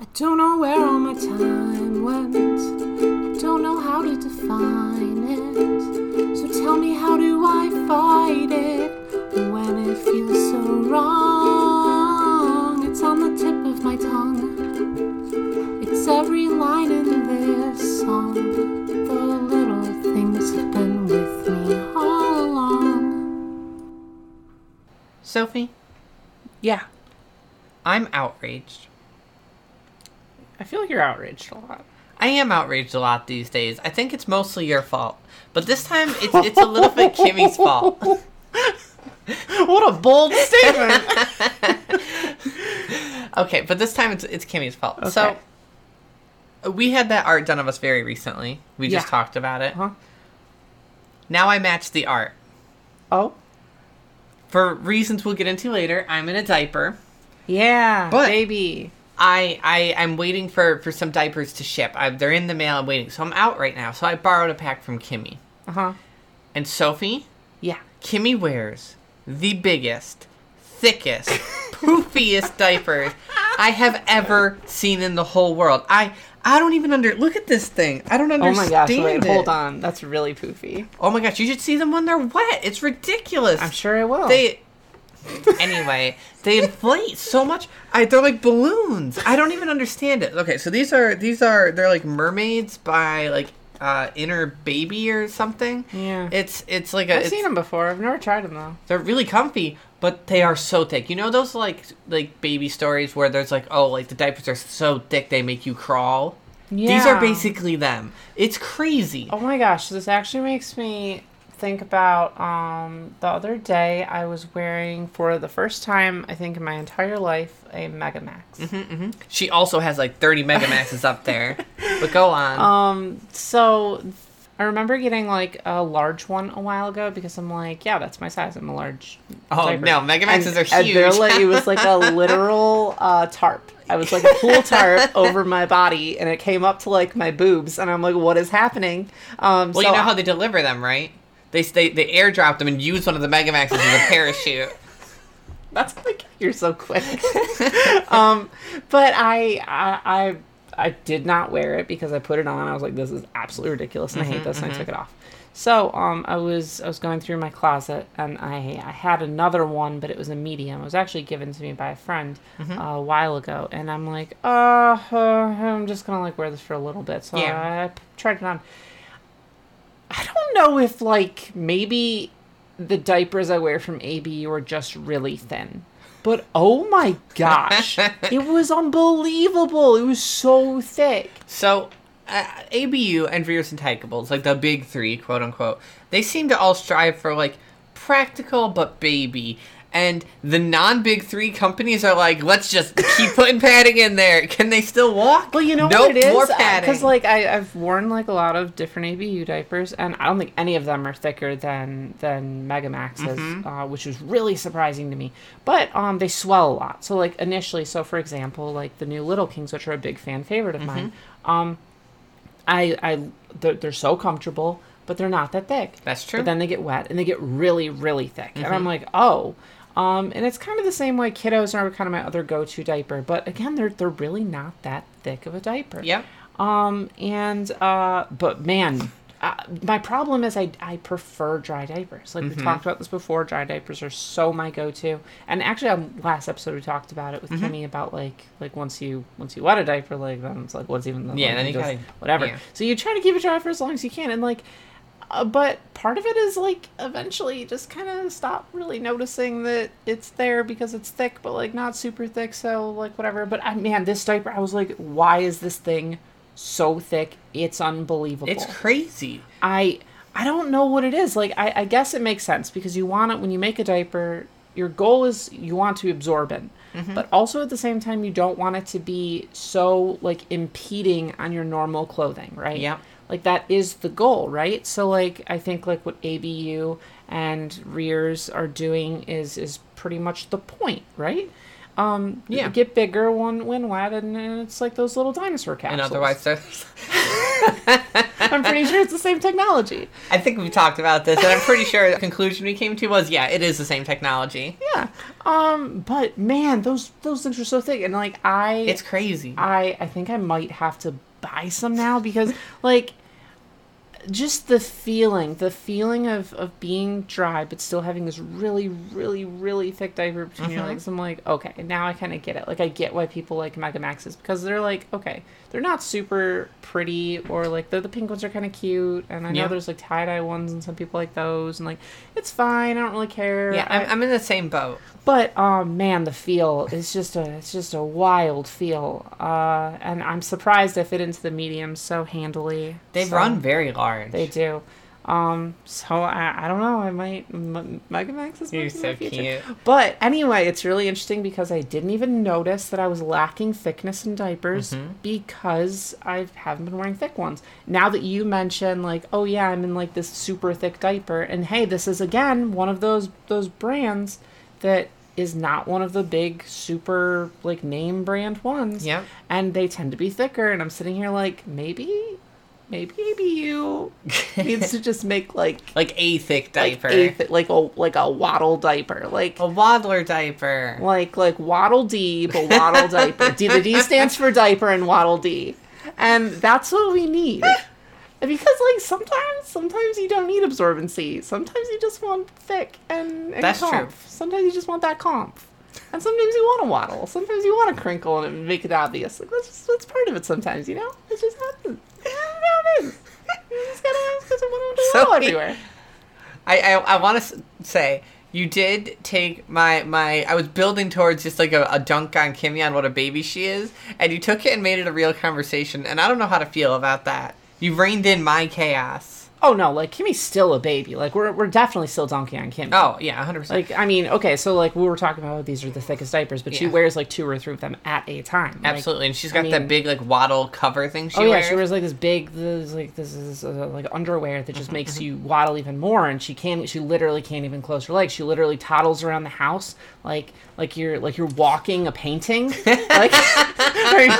I don't know where all my time went. I don't know how to define it. So tell me, how do I fight it when it feels so wrong? It's on the tip of my tongue. It's every line in this song. The little things have been with me all along. Sophie, Yeah. I'm outraged. I feel like you're outraged a lot. I am outraged a lot these days. I think it's mostly your fault. But this time it's it's a little bit Kimmy's fault. What a bold statement. Okay, but this time it's it's Kimmy's fault. Okay. So we had that art done of us very recently. We just Yeah. talked about it. huh? Now I match the art. Oh. For reasons we'll get into later, I'm in a diaper. Yeah. But- baby. I I I'm waiting for for some diapers to ship. I, they're in the mail. I'm waiting. So I'm out right now. So I borrowed a pack from Kimmy. Uh huh. And Sophie, Yeah. Kimmy wears the biggest, thickest, poofiest diapers I have ever seen in the whole world. I I don't even under look at this thing. I don't understand. Oh my gosh, wait, it. hold on. That's really poofy. Oh my gosh, you should see them when they're wet. It's ridiculous. I'm sure I will. They anyway, they inflate so much. I they're like balloons. I don't even understand it. Okay, so these are these are they're like mermaids by like uh inner baby or something. Yeah. It's it's like a I've it's, seen them before. I've never tried them though. they're really comfy, but they are so thick. You know those like like baby stories where there's like oh like the diapers are so thick they make you crawl. Yeah. These are basically them. It's crazy. Oh my gosh, this actually makes me think about um the other day I was wearing for the first time I think in my entire life a Megamax. Mm-hmm. She also has like 30 Megamaxes up there. But go on. Um so I remember getting like a large one a while ago because I'm like, yeah, that's my size. I'm a large. Oh, diaper. no, Megamaxes And- are and they're huge. like, it was like a literal uh, tarp. I was like a pool tarp over my body, and it came up to like my boobs, and I'm like, what is happening? Um, Well, so you know how they deliver them, right? They they they airdrop them and used one of the Megamaxes as a parachute. That's like you're so quick. um, but I, I I I did not wear it because I put it on. I was like, this is absolutely ridiculous, and I hate this, and I took it off. So um, I was I was going through my closet, and I I had another one, but it was a medium. It was actually given to me by a friend uh, a while ago, and I'm like, uh, uh, I'm just gonna like wear this for a little bit. So Yeah. I p- tried it on. I don't know if like maybe the diapers I wear from ABU are just really thin. But oh my gosh, it was unbelievable. It was so thick. So, uh, ABU and Rearz and Tykables, like the big three, quote unquote, they seem to all strive for like practical but baby. And the non-big three companies are like, let's just keep putting padding in there. Can they still walk? Well, you know nope, what it is? More padding. Because like I, I've worn like a lot of different ABU diapers, and I don't think any of them are thicker than than Megamaxes, Mm-hmm. uh, which was really surprising to me. But um, they swell a lot. So like initially, so for example, like the new Little Kings, which are a big fan favorite of mine, Mm-hmm. um, I I they're, they're so comfortable, but they're not that thick. That's true. But then they get wet and they get really really thick, and Mm-hmm. I'm like, oh. Um, and it's kind of the same way kiddos are kind of my other go-to diaper, but again, they're they're really not that thick of a diaper. Yep. Um, and uh, but man, uh, my problem is I I prefer dry diapers. Like we talked about this before, dry diapers are so my go-to. And actually, on last episode we talked about it with Kimmy about like like once you once you wet a diaper, like then it's like what's even the Yeah, like, then you gotta- whatever. yeah. So you try to keep it dry for as long as you can, and like. Uh, but part of it is like eventually just kind of stop really noticing that it's there because it's thick, but like not super thick. So like whatever. But I man, this diaper, I was like, why is this thing so thick? It's unbelievable. It's crazy. I I don't know what it is. Like I, I guess it makes sense because you want it when you make a diaper. Your goal is you want to absorb it, Mm-hmm. but also at the same time you don't want it to be so like impeding on your normal clothing, right? Yep. Like that is the goal, right? So like I think like what ABU and Rearz are doing is is pretty much the point, right? Um, Yeah. get bigger when when wet, and, and it's like those little dinosaur And otherwise, there's- I'm pretty sure it's the same technology. I think we've talked about this, and I'm pretty sure the conclusion we came to was, yeah, it is the same technology. Yeah. Um, but man, those those things are so thick, and like I, It's crazy. I I think I might have to buy some now because like just the feeling, the feeling of of being dry but still having this really really really thick diaper between your legs. I'm like, okay, now I kind of get it. Like I get why people like Mega Maxes because they're like, okay, they're not super pretty or like the the pink ones are kind of cute, and I know Yeah. there's like tie dye ones and some people like those, and like it's fine. I don't really care. yeah, I- I'm, I'm in the same boat. but um, man, the feel is just a it's just a wild feel, uh, and I'm surprised I fit into the medium so handily. They So, run very large. They do. Um, so I, I don't know. I might M- Megamax is You're so future. cute. But anyway, it's really interesting because I didn't even notice that I was lacking thickness in diapers Mm-hmm. because I haven't been wearing thick ones. Now that you mention like, oh yeah, I'm in like this super thick diaper, and hey, this is again one of those those brands that is not one of the big super like name brand ones. Yep. And they tend to be thicker, and I'm sitting here like maybe. Maybe ABU needs to just make like Like a thick like diaper. a th- like a like a waddle diaper, like a waddler diaper. like like waddle D, but waddle diaper. D the D stands for diaper and waddle D, and that's what we need. Because like sometimes sometimes you don't need absorbency. Sometimes you just want thick and, and That's comp. true. Sometimes you just want that comp. And sometimes you want to waddle. Sometimes you want to crinkle and make it obvious. Like that's just that's part of it. Sometimes you know it just happens. It is. You just gotta just gotta want to So everywhere. I I, I want to say you did take my my. I was building towards just like a, a dunk on Kimmy on what a baby she is, and you took it and made it a real conversation. And I don't know how to feel about that. You reined in my chaos. Oh no, like Kimmy's still a baby. Like we're we're definitely still donkey on Kimmy. Oh yeah, hundred percent. Like I mean, okay, so like we were talking about these are the thickest diapers, but she wears like two or three of them at a time. Like, Absolutely, and she's got that mean- big like waddle cover thing she oh yeah, wears. she wears like this big, this like this is uh, like underwear that just Mm-hmm, makes you waddle even more, and she can't, she literally can't even close her legs. She literally toddles around the house like like you're like you're walking a painting, like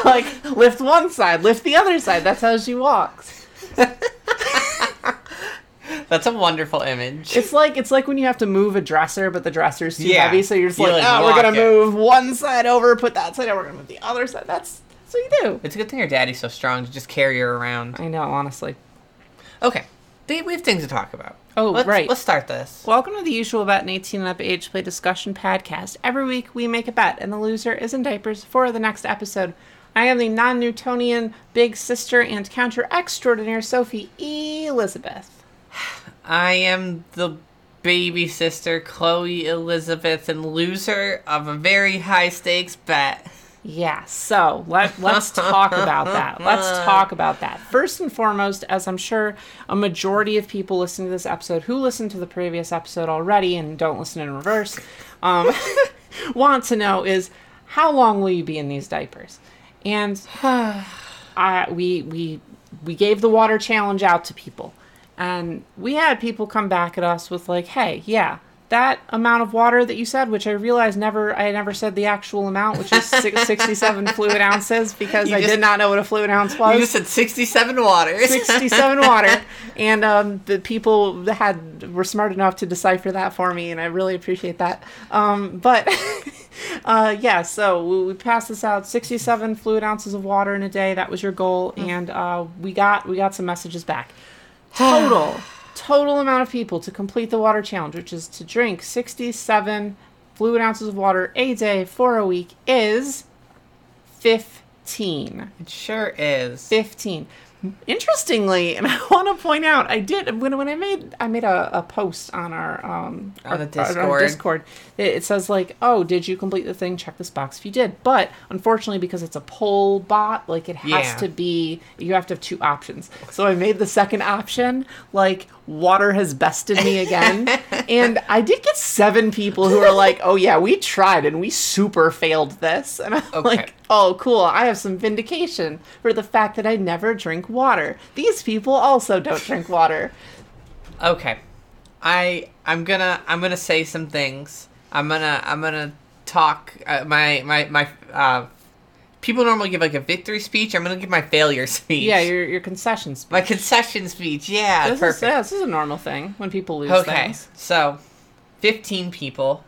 like lift one side, lift the other side. That's how she walks. That's a wonderful image. It's like it's like when you have to move a dresser, but the dresser's too Yeah. heavy, so you're just You, like, like, oh, we're gonna it." move one side over, put that side over, we're gonna move the other side. That's that's what you do. It's a good thing your daddy's so strong to just carry her around. I know, honestly. Okay, we have things to talk about. Oh, let's, right. Let's start this. Welcome to the usual Bet an 18 and Up Age Play Discussion podcast. Every week we make a bet, and the loser is in diapers for the next episode. I am the non Newtonian big sister and counter extraordinaire Sophie Elizabeth. I am the baby sister, Chloe Elizabeth, and loser of a very high stakes bet. Yeah, so let, let's talk about that. Let's talk about that. First and foremost, as I'm sure a majority of people listening to this episode who listened to the previous episode already and don't listen in reverse um, want to know is how long will you be in these diapers? And I, we, we, we gave the water challenge out to people. And we had people come back at us with, like, hey, yeah, that amount of water that you said, which I realized never, I never said the actual amount, which is six, 67 fluid ounces because You I just- did not know what a fluid ounce was. You just said 67 water. 67 water. And um, the people had were smart enough to decipher that for me and i really appreciate that. Um, but uh, yeah so we, we passed this out 67 fluid ounces of water in a day. That was your goal. And uh, we got we got some messages back total total amount of people to complete the water challenge which is to drink 67 fluid ounces of water a day for a week is 15 It sure is. 15 interestingly and i want to point out i did when, when i made i made a, a post on our um On our, the our- our Discord. discord it, it says like oh did you complete the thing check this box if you did but unfortunately because it's a poll bot like it has Yeah. to be you have to have two options so i made the second option like water has bested me again and i did get seven people who are like oh yeah we tried and we super failed this and i'm Okay. like oh cool i have some vindication for the fact that i never drink water these people also don't drink water Okay. I I'm gonna I'm gonna say some things. I'm gonna I'm gonna talk. Uh, my my my. Uh, people normally give like a victory speech. I'm gonna give my failure speech. Yeah, your your concession speech. my concession speech. Yeah, this perfect. Is, yeah, this is a normal thing when people lose okay, things. so fifteen people.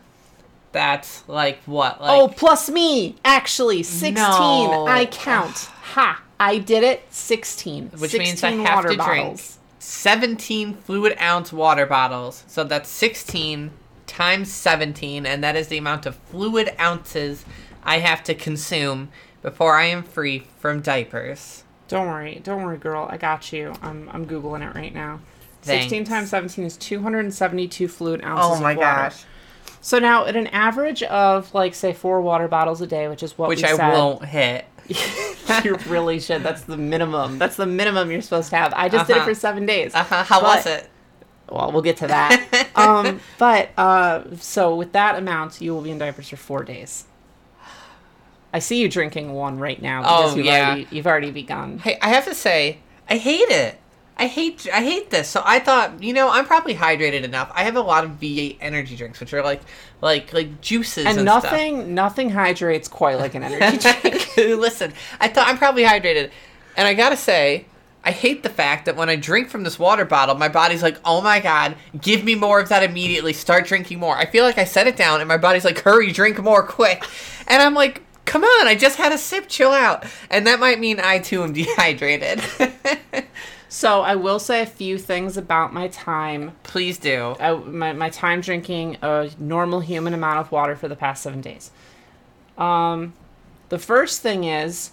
That's like what? Like oh, plus me, actually, sixteen. No. I count. ha! I did it. Sixteen. which 16 means I have to drink bottles. 17 fluid ounce water bottles. So that's 16 times 17, and that is the amount of fluid ounces I have to consume before I am free from diapers. Don't worry, don't worry, girl. I got you. I'm I'm googling it right now. Thanks. Sixteen times seventeen is two hundred and seventy-two fluid ounces. Oh my of water. gosh. So now, at an average of like say four water bottles a day, which is what Which we I said, won't hit. you really should. That's the minimum. That's the minimum you're supposed to have. I just did it Uh-huh. for seven days. Uh-huh. How But- was it? Well, we'll get to that. um, but uh, so with that amount, you will be in diapers for four days. I see you drinking one right now oh, because Oh, you've yeah. already you've already begun. Hey, I have to say, I hate it. I hate I hate this. So I thought, you know, I'm probably hydrated enough. I have a lot of V8 energy drinks, which are like like like juices and, And stuff. nothing nothing hydrates quite like an energy drink. Listen, I thought I'm probably hydrated, and I gotta say, I hate the fact that when I drink from this water bottle, my body's like, "Oh my god, give me more of that immediately. Start drinking more." I feel like I set it down, and my body's like, "Hurry, drink more, quick," and I'm like. Come on, I just had a sip, chill out. And that might mean I too am dehydrated. So I will say a few things about my time. Please do. I, my, my time drinking a normal human amount of water for the past seven days. Um, the first thing is,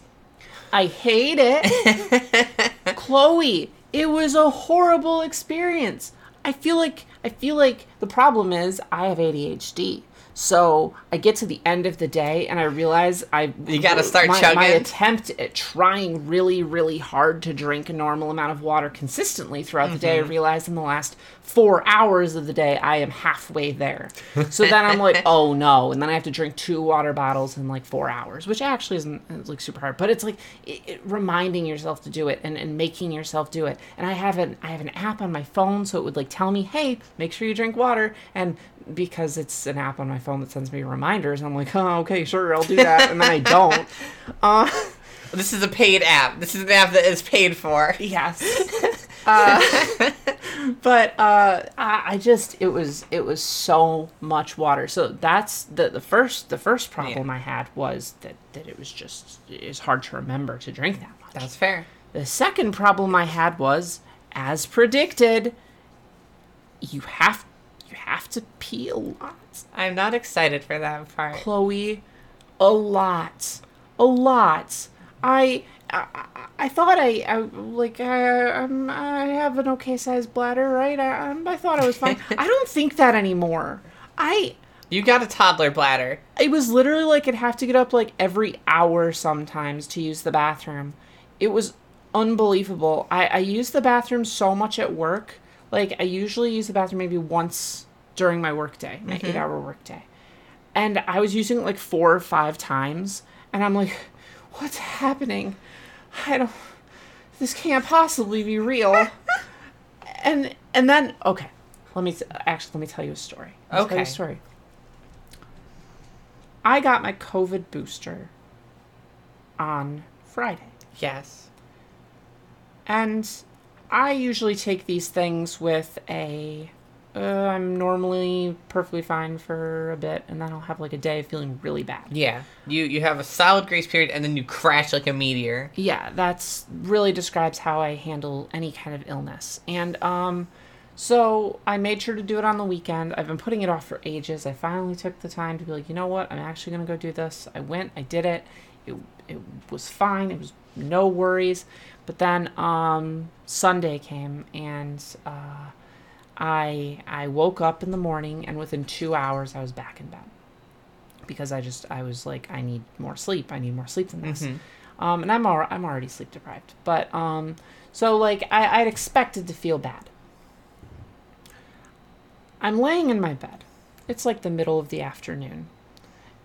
I hate it. Chloe, it was a horrible experience. I feel like I feel like the problem is I have ADHD. So I get to the end of the day and I realize I You gotta start my, chugging. My attempt at trying really really hard to drink a normal amount of water consistently throughout the Mm-hmm. day. I realize in the last four hours of the day I am halfway there. So then I'm like, oh no, and then I have to drink two water bottles in like four hours, which actually isn't like super hard. But it's like it, it, reminding yourself to do it and, and making yourself do it. And I have an I have an app on my phone, so it would like tell me, hey, make sure you drink water. And because it's an app on my phone that sends me reminders, I'm like, oh, okay, sure, I'll do that, and then I don't. Uh, This is a paid app. This is an app that is paid for. yes. Uh, but uh, I, I just it was it was so much water. So that's the the first the first problem I had was that that it was just it's hard to remember to drink that much. That's fair. The second problem I had was, as predicted, you have you have to pee a lot. I'm not excited for that part. Chloe, a lot, a lot. I I, I- I thought I, I like I I'm, I have an okay sized bladder, right? I I'm- I thought I was fine. I don't think that anymore. I You got a toddler bladder. it was literally like I'd have to get up like every hour sometimes to use the bathroom. It was unbelievable. I, I use the bathroom so much at work. Like I usually use the bathroom maybe once during my workday, my mm-hmm. eight hour workday. And I was using it like four or five times. And I'm like, what's happening? I don't this can't possibly be real. and and then okay. Let me actually let me tell you a story. Let me tell you Okay. a story. I got my COVID booster on Friday. Yes. And I usually take these things with a. Uh, I'm normally perfectly fine for a bit, and then I'll have like a day of feeling really bad. Yeah. You you have a solid grace period and then you crash like a meteor. Yeah, that's really describes how I handle any kind of illness. And um so I made sure to do it on the weekend. I've been putting it off for ages. I finally took the time to be like, you know what? I'm actually gonna go do this. I went, I did it. It it was fine. It was no worries. But then um Sunday came and uh I I woke up in the morning and within two hours I was back in bed. Because I just I was like, I need more sleep. I need more sleep than this. Um, and I'm al- I'm already sleep deprived. But um, so like I I'd expected to feel bad. I'm laying in my bed. It's like the middle of the afternoon,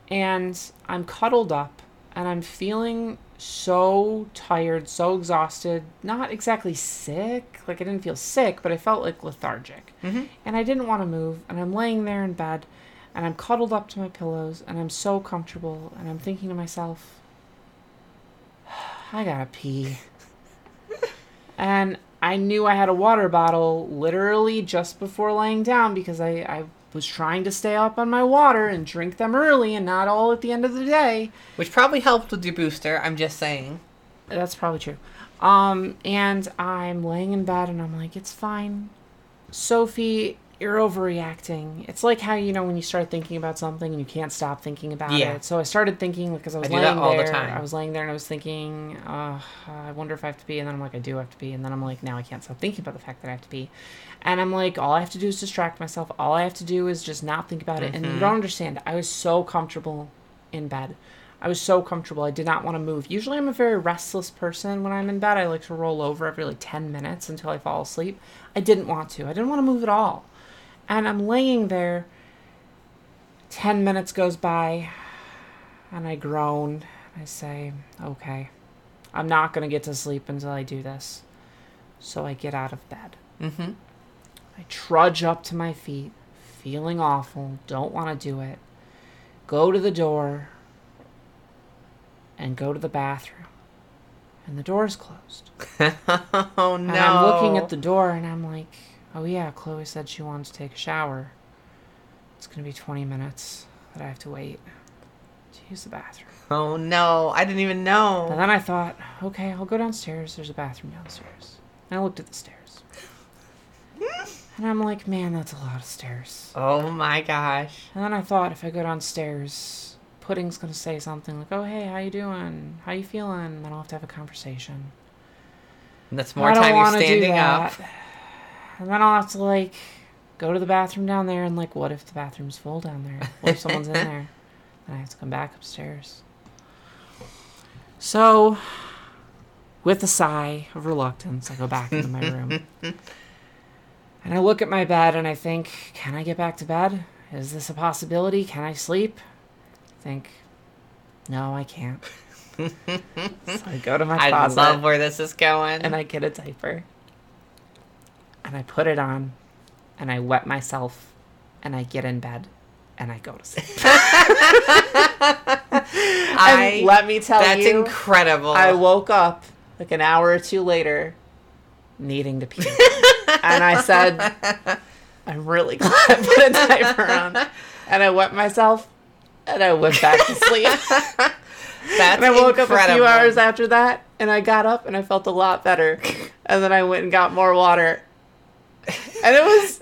and I'm cuddled up, and I'm feeling so tired, so exhausted. Not exactly sick. Like I didn't feel sick, but I felt like lethargic, mm-hmm. and I didn't want to move. And I'm laying there in bed, and I'm cuddled up to my pillows and I'm so comfortable and I'm thinking to myself, I gotta pee. and I knew I had a water bottle literally just before laying down because I, I was trying to stay up on my water and drink them early and not all at the end of the day. Which probably helped with your booster. I'm just saying. That's probably true. Um, and I'm laying in bed and I'm like, it's fine. Sophie, you're overreacting. It's like how you know when you start thinking about something and you can't stop thinking about Yeah. it. So I started thinking because I was I laying that all the there. time. I was laying there and I was thinking, uh, I wonder if I have to be. And then I'm like, I do have to be. And then I'm like, now I can't stop thinking about the fact that I have to be. And I'm like, all I have to do is distract myself. All I have to do is just not think about it. And Mm-hmm. you don't understand. I was so comfortable in bed. I was so comfortable. I did not want to move. Usually, I'm a very restless person when I'm in bed. I like to roll over every like 10 minutes until I fall asleep. I didn't want to. I didn't want to move at all. And I'm laying there. 10 minutes goes by, and I groan. I say, okay, I'm not going to get to sleep until I do this. So I get out of bed. Mm-hmm. I trudge up to my feet, feeling awful, don't want to do it. Go to the door and go to the bathroom. And the door is closed. oh no. And I'm looking at the door and I'm like, oh yeah, Chloe said she wanted to take a shower. It's going to be 20 minutes that I have to wait to use the bathroom. Oh no. I didn't even know. And then I thought, okay, I'll go downstairs. There's a bathroom downstairs. And I looked at the stairs. And I'm like, man, that's a lot of stairs. Oh my gosh. And then I thought if I go downstairs, Pudding's gonna say something like, "Oh hey, how you doing? How you feeling?" And then I'll have to have a conversation. And that's more I time you're standing up. And then I'll have to like go to the bathroom down there and like, what if the bathroom's full down there? What if someone's in there? Then I have to come back upstairs. So, with a sigh of reluctance, I go back into my room. And I look at my bed and I think, can I get back to bed? Is this a possibility? Can I sleep? I think, no, I can't. so I go to my I closet love where this is going. and I get a diaper. And I put it on and I wet myself and I get in bed and I go to sleep. I let me tell that's you, That's incredible. I woke up like an hour or two later needing to pee. and I said, I'm really glad I put a diaper on. And I wet myself and I went back to sleep. that's And I woke up a few hours after that, and I got up and I felt a lot better. And then I went and got more water. And it was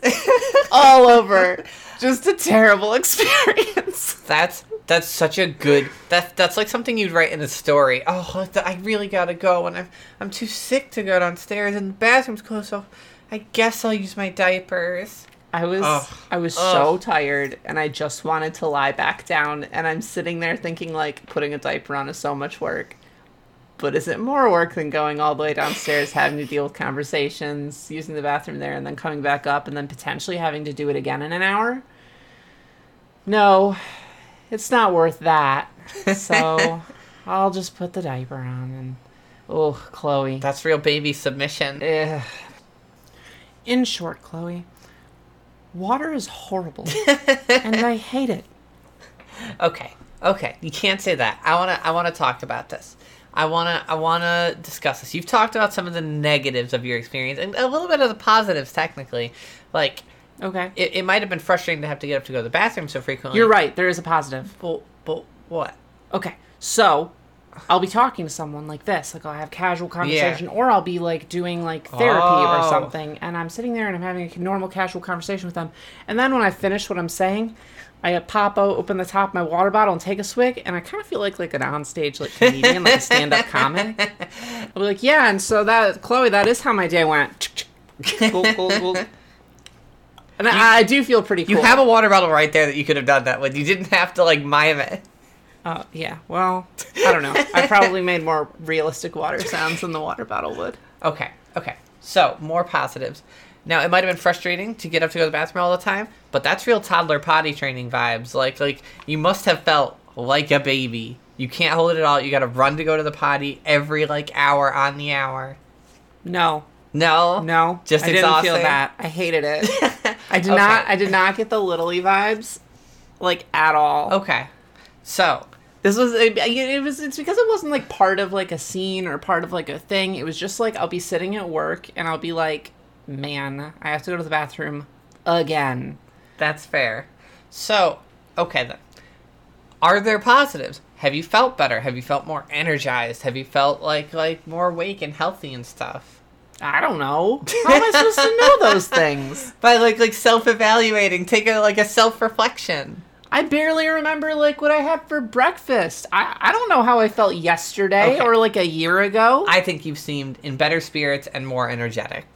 all over. Just a terrible experience. That's that's such a good. That's that's like something you'd write in a story. Oh, I really gotta go, and I'm I'm too sick to go downstairs, and the bathroom's closed, so I guess I'll use my diapers. I was Ugh. I was Ugh. so tired and I just wanted to lie back down and I'm sitting there thinking like putting a diaper on is so much work. But is it more work than going all the way downstairs, having to deal with conversations, using the bathroom there, and then coming back up and then potentially having to do it again in an hour? No, it's not worth that. So I'll just put the diaper on and oh, Chloe. That's real baby submission. Ugh. In short, Chloe, water is horrible, and I hate it. Okay, okay, you can't say that. I wanna I wanna talk about this. I wanna I wanna discuss this. You've talked about some of the negatives of your experience and a little bit of the positives, technically. Like Okay, it, it might have been frustrating to have to get up to go to the bathroom so frequently. you're right. There is a positive. But, but what? Okay, so I'll be talking to someone like this, like I'll have casual conversation, or I'll be like doing like therapy or Oh. something, and I'm sitting there and I'm having a normal casual conversation with them, and then when I finish what I'm saying. I pop out, open the top of my water bottle, and take a swig, and I kind of feel like like an onstage like comedian, like a stand-up comic. I'll be like, yeah, and so that Chloe, that is how my day went. Cool, cool, cool. And I, I do feel pretty cool. You have a water bottle right there that you could have done that with. You didn't have to like mime it. Uh, yeah, well, I don't know. I probably made more realistic water sounds than the water bottle would. Okay, okay. So more positives. Now it might have been frustrating to get up to go to the bathroom all the time, but that's real toddler potty training vibes. Like like you must have felt like a baby. You can't hold it all. You got to run to go to the potty every like hour on the hour. No, No, no, Just I didn't feel that. I hated it. I did Okay. not. I did not get the Lily vibes like at all. Okay. So, This was it, it was it's because it wasn't like part of like a scene or part of like a thing. It was just like I'll be sitting at work and I'll be like, man, I have to go to the bathroom again. that's fair. So, okay then. Are there positives? Have you felt better? Have you felt more energized? Have you felt like like more awake and healthy and stuff? I don't know. How am I supposed to know those things? By like like self-evaluating, take a like a self-reflection. I barely remember like what I had for breakfast. I, I don't know how I felt yesterday Okay. or like a year ago. I think you've seemed in better spirits and more energetic.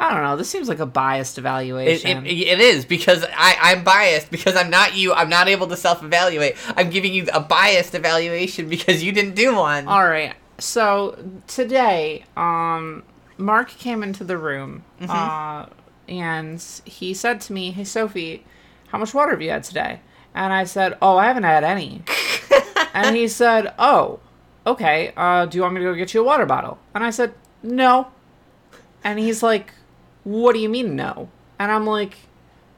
I don't know. This seems like a biased evaluation. it, it is because I, I'm biased because I'm not you. I'm not able to self evaluate. I'm giving you a biased evaluation because you didn't do one. All right. So today, um, Mark came into the room, uh, and he said to me, "Hey, Sophie, how much water have you had today?" And I said, "Oh, I haven't had any." and he said, "Oh, okay. Uh, do you want me to go get you a water bottle?" And I said, "No." And he's like, "What do you mean no?" And I'm like,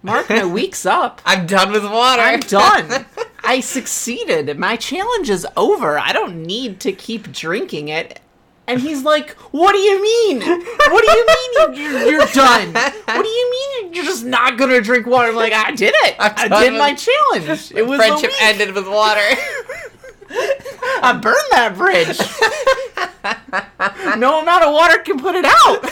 "Mark, my week's up." I'm done with water. I'm done. I succeeded. My challenge is over. I don't need to keep drinking it. And he's like, "What do you mean? What do you mean you- you're, you're done? What do you mean you're just not gonna drink water?" I'm like, "I did it. I did my challenge. It was Friendship ended with water. I burned that bridge. no amount of water can put it out.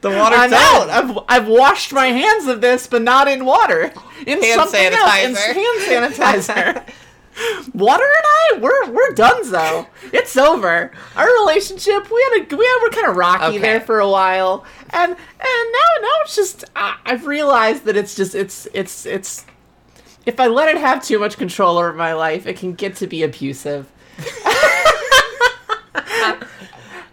The water's I'm out. I've, I've washed my hands of this, but not in water. In Hand something else. In hand sanitizer. Water and I, we're we're done though. It's over. Our relationship, we had a we had, we're kind of rocky Okay. there for a while, and and now now it's just I, I've realized that it's just it's it's it's if I let it have too much control over my life, it can get to be abusive.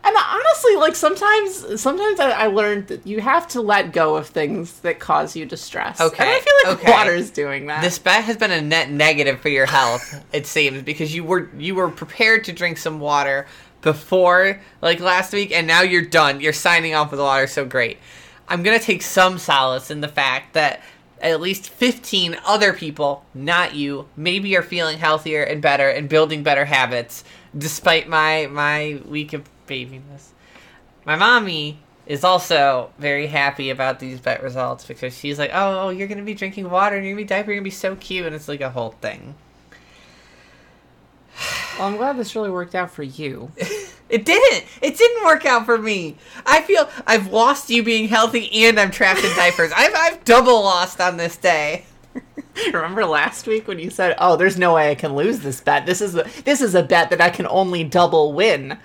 And honestly, like sometimes, sometimes I, I learned that you have to let go of things that cause you distress. Okay, and I feel like okay. water's doing that. This bet has been a net negative for your health, it seems, because you were you were prepared to drink some water before like last week, and now you're done. You're signing off with water. So great. I'm gonna take some solace in the fact that at least 15 other people, not you, maybe are feeling healthier and better and building better habits, despite my my week of babiness. My mommy is also very happy about these bet results because she's like, "Oh, oh you're gonna be drinking water and you're gonna be diaper, you're gonna be so cute," and it's like a whole thing. well, I'm glad this really worked out for you. It didn't. It didn't work out for me. I feel I've lost you being healthy and I'm trapped in diapers. I've I've double lost on this day. Remember last week when you said, "Oh, there's no way I can lose this bet. This is a, this is a bet that I can only double win."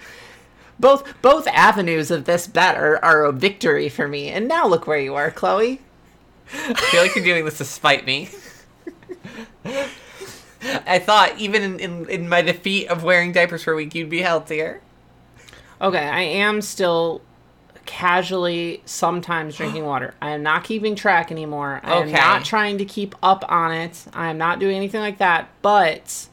Both both avenues of this bet are, are a victory for me. And now look where you are, Chloe. I feel like you're doing this to spite me. I thought even in, in, in my defeat of wearing diapers for a week, you'd be healthier. Okay, I am still casually sometimes drinking water. I am not keeping track anymore. I am not trying to keep up on it. I am not doing anything like that, but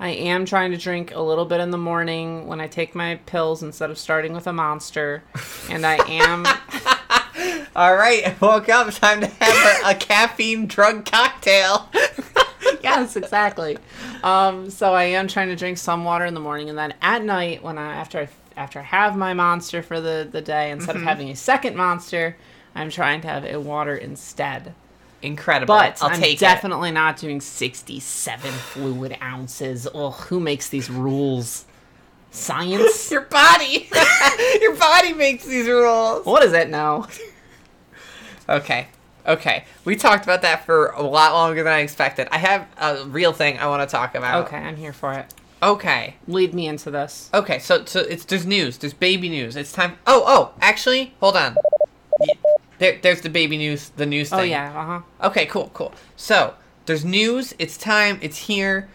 I am trying to drink a little bit in the morning when I take my pills instead of starting with a monster. And I am All right, woke up. Time to have a, a caffeine drug cocktail. yes, exactly. Um, so I am trying to drink some water in the morning, and then at night, when I after I after I have my monster for the the day, instead of having a second monster, I'm trying to have a water instead. Incredible. But I'll I'm take it. definitely not doing 67 fluid ounces. Oh, who makes these rules? Science? Your body. Your body makes these rules. what is it now? Okay. Okay. We talked about that for a lot longer than I expected. I have a real thing I want to talk about. Okay, I'm here for it. Okay. Lead me into this. Okay. So so it's there's news. There's baby news. It's time. Oh oh. Actually, hold on. There there's the baby news. The news thing. Oh yeah, uh huh. Okay. Cool. Cool. So there's news. It's time. It's here.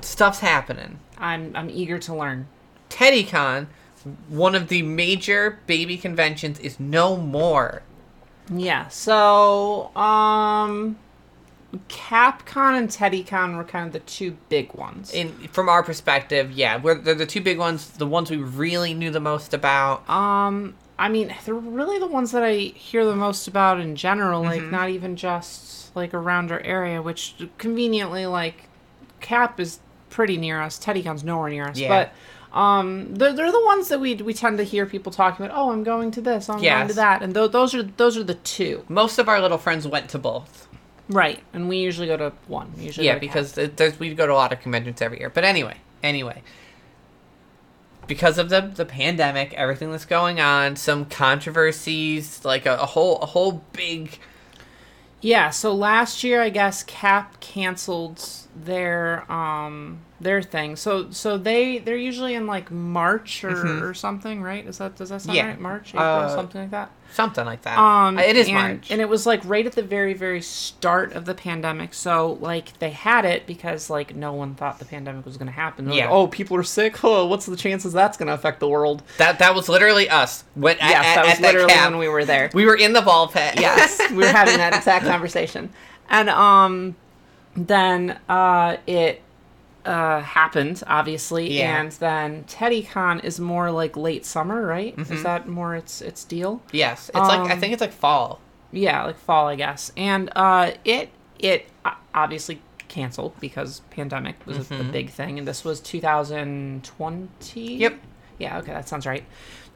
Stuff's happening. I'm I'm eager to learn. TeddyCon, one of the major baby conventions, is no more. Yeah. So, um, CapCon and TeddyCon were kind of the two big ones. In from our perspective, yeah, we're they're the two big ones, the ones we really knew the most about. um, I mean, they're really the ones that I hear the most about in general. Like, Mm-hmm. not even just like around our area, which conveniently, like, Cap is pretty near us. Teddy TeddyCon's nowhere near us, Yeah. but. Um, they're, they're the ones that we we tend to hear people talking about. Oh, I'm going to this. I'm going to that, and th- those are those are the two, Most of our little friends went to both. right? And we usually go to one. Usually Yeah, go to Cap. because there's we go to a lot of conventions every year. But anyway, anyway, because of the the pandemic, everything that's going on, some controversies, like a, a whole a whole big Yeah, so last year I guess Cap canceled their um their thing. So so they they're usually in like March or, or something, right? Is that does that sound Mm-hmm. Yeah. right? March, April, Uh, something like that. something like that. Um it is and, March. And it was like right at the very very start of the pandemic. So like they had it because like no one thought the pandemic was going to happen. They're like, Yeah. oh, people are sick. Oh, what's the chances that's going to affect the world? that that was literally us. When yes, at, that was at literally cap, when we were there. we were in the ball pit. yes, we were having that exact conversation. And um then uh it uh happened obviously Yeah. and then TeddyCon is more like late summer, right? Mm-hmm. Is that more its its deal? Yes, it's like I Um, think it's like fall. Yeah, like fall, I guess. And uh it it uh, obviously canceled because pandemic was a, a big thing and this was 2020. Yep. Yeah, okay, that sounds right.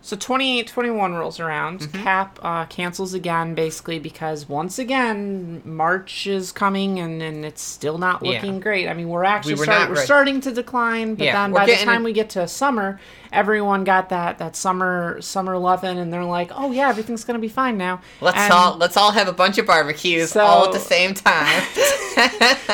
So 2021 rolls around. Mm-hmm. Cap uh, cancels again, basically because once again March is coming and, and it's still not Yeah. looking great. I mean, we're actually We were start, we're ready. starting to decline, but Yeah, then by the time in- we get to summer, everyone got that that summer summer loving, and they're like, oh yeah, everything's gonna be fine now. Let's And- all let's all have a bunch of barbecues So- all at the same time.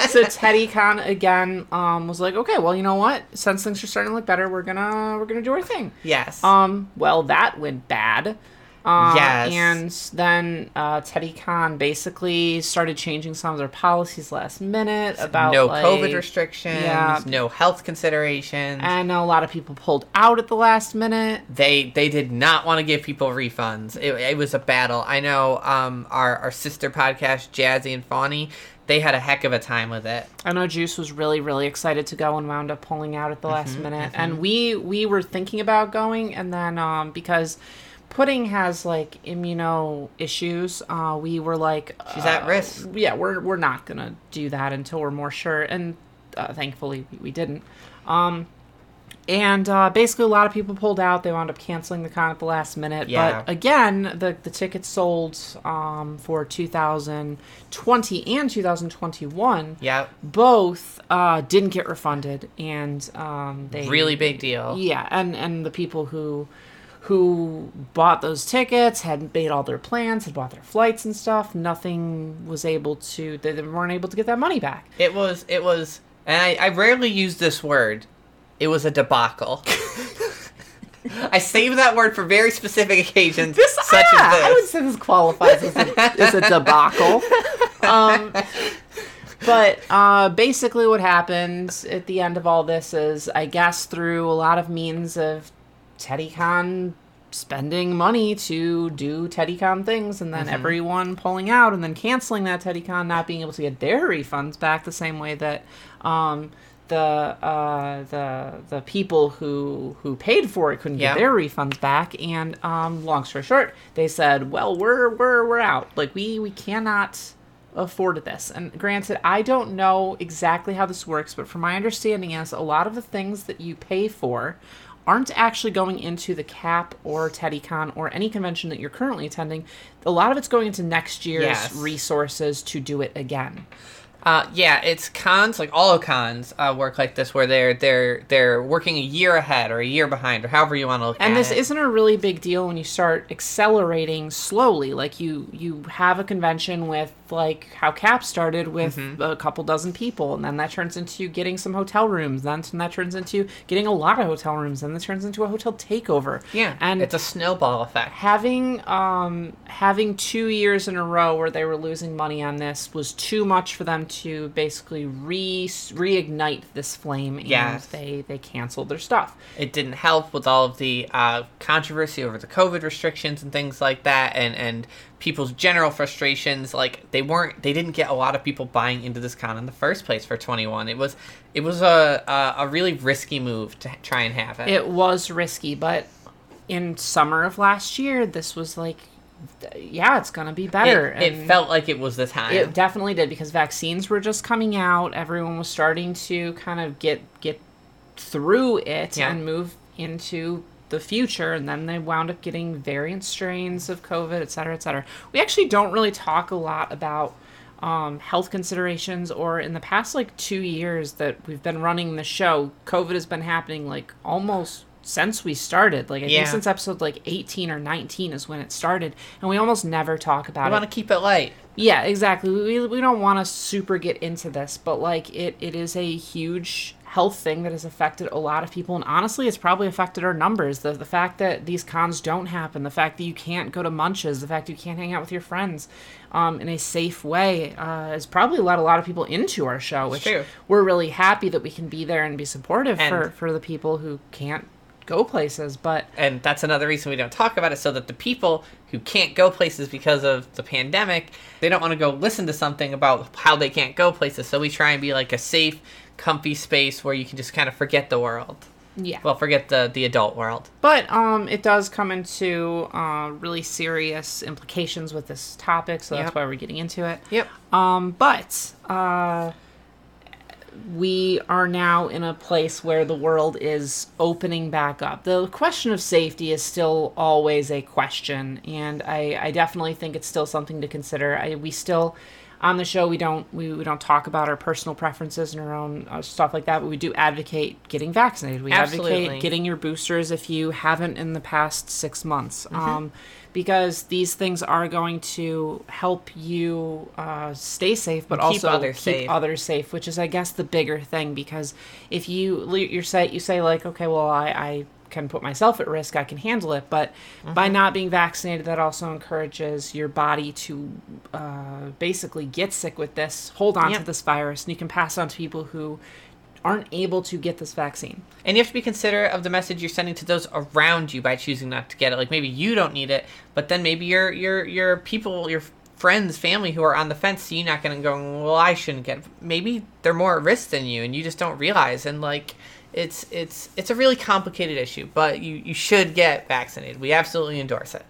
so TeddyCon again um, was like, okay, well, you know what? Since things are starting to look better, we're gonna we're gonna do our thing. yes. Um, well, that went bad. Uh, Yes. And then uh, TeddyCon basically started changing some of their policies last minute about no like, COVID restrictions, yeah. no health considerations. And a lot of people pulled out at the last minute. they they did not want to give people refunds. It, it was a battle. I know um our, our sister podcast, Jazzy and Fawny, they had a heck of a time with it. I know Juice was really, really excited to go and wound up pulling out at the last Mm-hmm, minute. And we we were thinking about going, and then um, because Pudding has like immuno issues, uh, we were like, She's at uh, risk. Yeah, we're we're not gonna do that until we're more sure. And uh, thankfully, we, we didn't. Um, and uh, basically, a lot of people pulled out. They wound up canceling the con at the last minute. Yeah. But again, the the tickets sold um, for 2020 and 2021 Yeah, both uh, didn't get refunded, and um, they really big deal. Yeah, and and the people who who bought those tickets had made all their plans, had bought their flights and stuff. Nothing was able to. They they weren't able to get that money back. It was it was, and I, I rarely use this word. It was a debacle. I save that word for very specific occasions, such Ah, as this. I would say this qualifies as a, as a debacle. Um, but uh, basically, what happens at the end of all this is, I guess, through a lot of means of TeddyCon spending money to do TeddyCon things, and then Mm-hmm. everyone pulling out, and then canceling that TeddyCon, not being able to get their refunds back the same way that. Um, the uh, the the people who who paid for it couldn't Yeah. get their refunds back, and um, long story short, they said, "Well, we're we're we're out. Like we we cannot afford this." And granted, I don't know exactly how this works, but from my understanding, is a lot of the things that you pay for aren't actually going into the cap or TeddyCon or any convention that you're currently attending. A lot of it's going into next year's Yes. resources to do it again. Uh, yeah, it's cons like all cons uh, work like this, where they're they're they're working a year ahead or a year behind or however you want to look at it. and this isn't a really big deal when you start accelerating slowly like you you have a convention with like how cap started with Mm-hmm. a couple dozen people and then that turns into getting some hotel rooms then that turns into getting a lot of hotel rooms then that turns into a hotel takeover yeah, and it's a snowball effect. having um having two years in a row where they were losing money on this was too much for them to basically re reignite this flame and Yes. they they canceled their stuff It didn't help with all of the uh, controversy over the COVID restrictions and things like that, and and people's general frustrations. Like they weren't, they didn't get a lot of people buying into this con in the first place for twenty one. It was it was a, a a really risky move to try and have it. it was risky but in summer of last year, this was like, yeah, it's gonna be better. It, it felt like it was the time. it definitely did because vaccines were just coming out. Everyone was starting to kind of get get through it Yeah. and move into the future and then they wound up getting variant strains of covid et cetera et cetera we actually don't really talk a lot about um, health considerations or in the past like two years that we've been running the show covid has been happening like almost since we started like i Yeah. think since episode like 18 or 19 is when it started and we almost never talk about I it We want to keep it light. yeah, exactly. We, we don't want to super get into this, but like it, it is a huge health thing that has affected a lot of people, and honestly, it's probably affected our numbers. The the fact that these cons don't happen, the fact that you can't go to munches, the fact you can't hang out with your friends, um, in a safe way, uh, has probably let a lot of people into our show, which we're really happy that we can be there and be supportive And- for for the people who can't go places, but. and that's another reason we don't talk about it so that the people who can't go places because of the pandemic they don't want to go listen to something about how they can't go places so we try and be like a safe comfy space where you can just kind of forget the world Yeah. well forget the the adult world But um, it does come into uh, really serious implications with this topic, so that's Yep. why we're getting into it. yep Um, but uh, we are now in a place where the world is opening back up. The question of safety is still always a question, and I, I definitely think it's still something to consider. I, we still on the show we don't we, we don't talk about our personal preferences and our own uh, stuff like that but we do advocate getting vaccinated we Absolutely. advocate getting your boosters if you haven't in the past six months um, because these things are going to help you uh, stay safe but Keep also others keep safe. others safe which is i guess the bigger thing because if you you say you say like okay well i, I can put myself at risk i can handle it but Mm-hmm. by not being vaccinated that also encourages your body to uh, basically get sick with this hold on Yep. to this virus and you can pass on to people who aren't able to get this vaccine. And you have to be considerate of the message you're sending to those around you by choosing not to get it. Like maybe you don't need it but then maybe your your your people your friends family who are on the fence see you not going to go well i shouldn't get it. maybe they're more at risk than you and you just don't realize. And like it's it's it's a really complicated issue but you you should get vaccinated. We absolutely endorse it.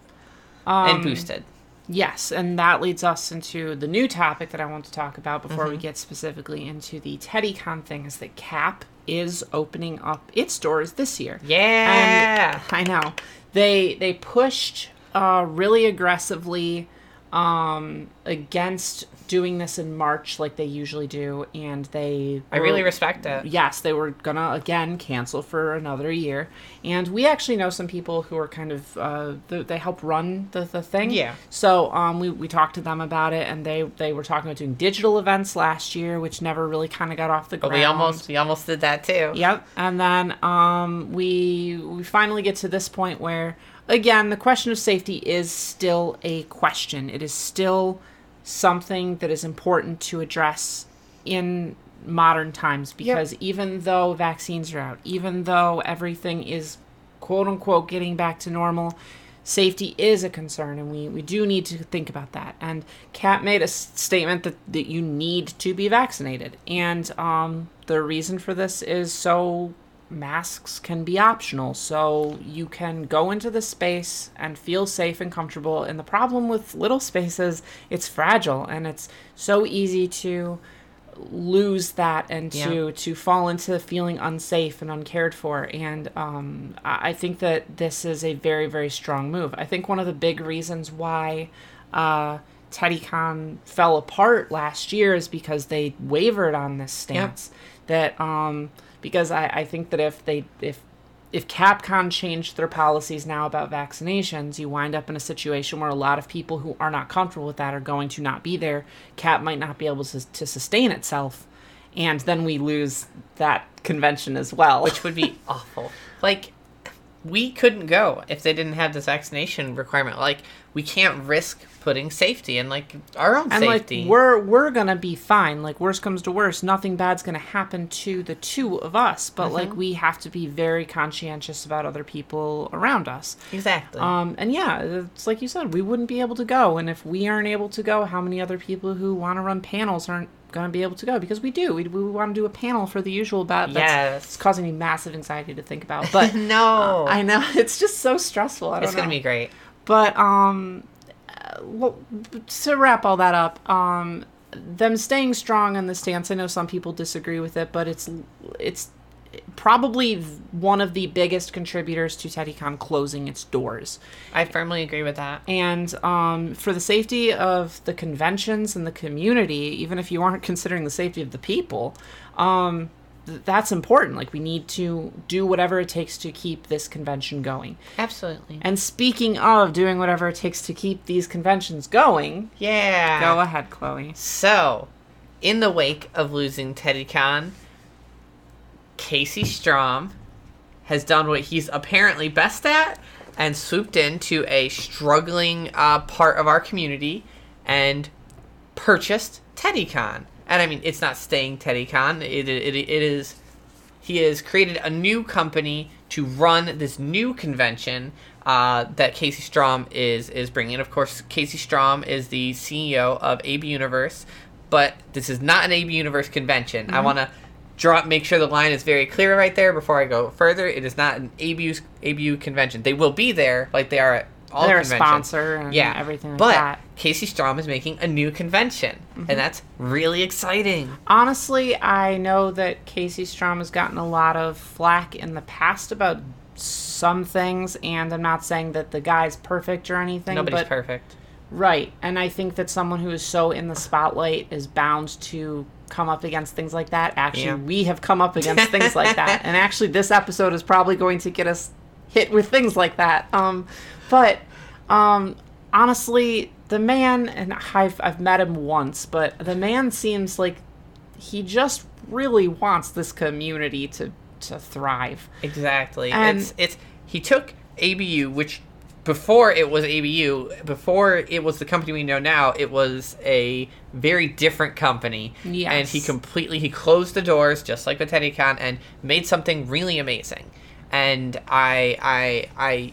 Um, and boosted Yes, and that leads us into the new topic that I want to talk about before we get specifically into the TeddyCon thing is that Cap is opening up its doors this year. yeah And I know. They they pushed uh, really aggressively um, against doing this in March like they usually do and they i really respect it yes, they were gonna again cancel for another year, and we actually know some people who are kind of uh, th- they help run the, the thing. Yeah. So um, we we talked to them about it, and they they were talking about doing digital events last year, which never really kind of got off the but ground. we almost we almost did that too Yep. And then um, we we finally get to this point where again the question of safety is still a question. It is still something that is important to address in modern times because even though vaccines are out, even though everything is quote unquote getting back to normal, safety is a concern and we, we do need to think about that. And Kat made a statement that, that you need to be vaccinated. And um, the reason for this is so masks can be optional. So you can go into the space and feel safe and comfortable. And the problem with little spaces, it's fragile and it's so easy to lose that and to Yeah. to fall into feeling unsafe and uncared for and um, I I think that this is a very very strong move. I think one of the big reasons why uh, TeddyCon fell apart last year is because they wavered on this stance. That um, because I, I think that if they if if CapCon changed their policies now about vaccinations, you wind up in a situation where a lot of people who are not comfortable with that are going to not be there. Cap might not be able to, to sustain itself, and then we lose that convention as well. which would be awful. Like, we couldn't go if they didn't have this vaccination requirement. Like, we can't risk putting safety and like our own and safety. like we're we're gonna be fine like worst comes to worst nothing bad's gonna happen to the two of us but like Mm-hmm. we have to be very conscientious about other people around us exactly. um and yeah it's like you said we wouldn't be able to go and if we aren't able to go how many other people who want to run panels aren't gonna be able to go because we do we, we want to do a panel for the usual about Yes. it's causing me massive anxiety to think about but no, i know it's just so stressful i don't it's gonna be great. But um, uh, to wrap all that up, um, them staying strong on the stance. I know some people disagree with it, but it's it's probably one of the biggest contributors to TeddyCon closing its doors. I firmly agree with that. And um, for the safety of the conventions and the community, even if you aren't considering the safety of the people, um, th- that's important. Like we need to do whatever it takes to keep this convention going. Absolutely. And speaking of doing whatever it takes to keep these conventions going, Yeah. go ahead, Chloe. So, in the wake of losing TeddyCon, Casey Strom has done what he's apparently best at and swooped into a struggling uh, part of our community and purchased TeddyCon. And I mean, it's not staying TeddyCon. It, it, it is. He has created a new company to run this new convention uh, that Casey Strom is is bringing. Of course, Casey Strom is the CEO of AB Universe, but this is not an AB Universe convention. I want to draw make sure the line is very clear right there before I go further. It is not an ABU ABU convention. They will be there like they are at all They're a sponsor and yeah, everything like but that. Casey Strom is making a new convention, and that's really exciting. Honestly, I know that Casey Strom has gotten a lot of flack in the past about some things, and I'm not saying that the guy's perfect or anything. Nobody's but perfect. Right. And I think that someone who is so in the spotlight is bound to come up against things like that. Actually, Yeah. we have come up against things like that. And actually, this episode is probably going to get us hit with things like that. Um, but um, honestly, the man, and I've, I've met him once, but the man seems like he just really wants this community to, to thrive. Exactly. And- it's it's he took ABU, which before it was ABU, before it was the company we know now, it was a very different company. Yes. And he completely he closed the doors just like with TeddyCon and made something really amazing. And I I I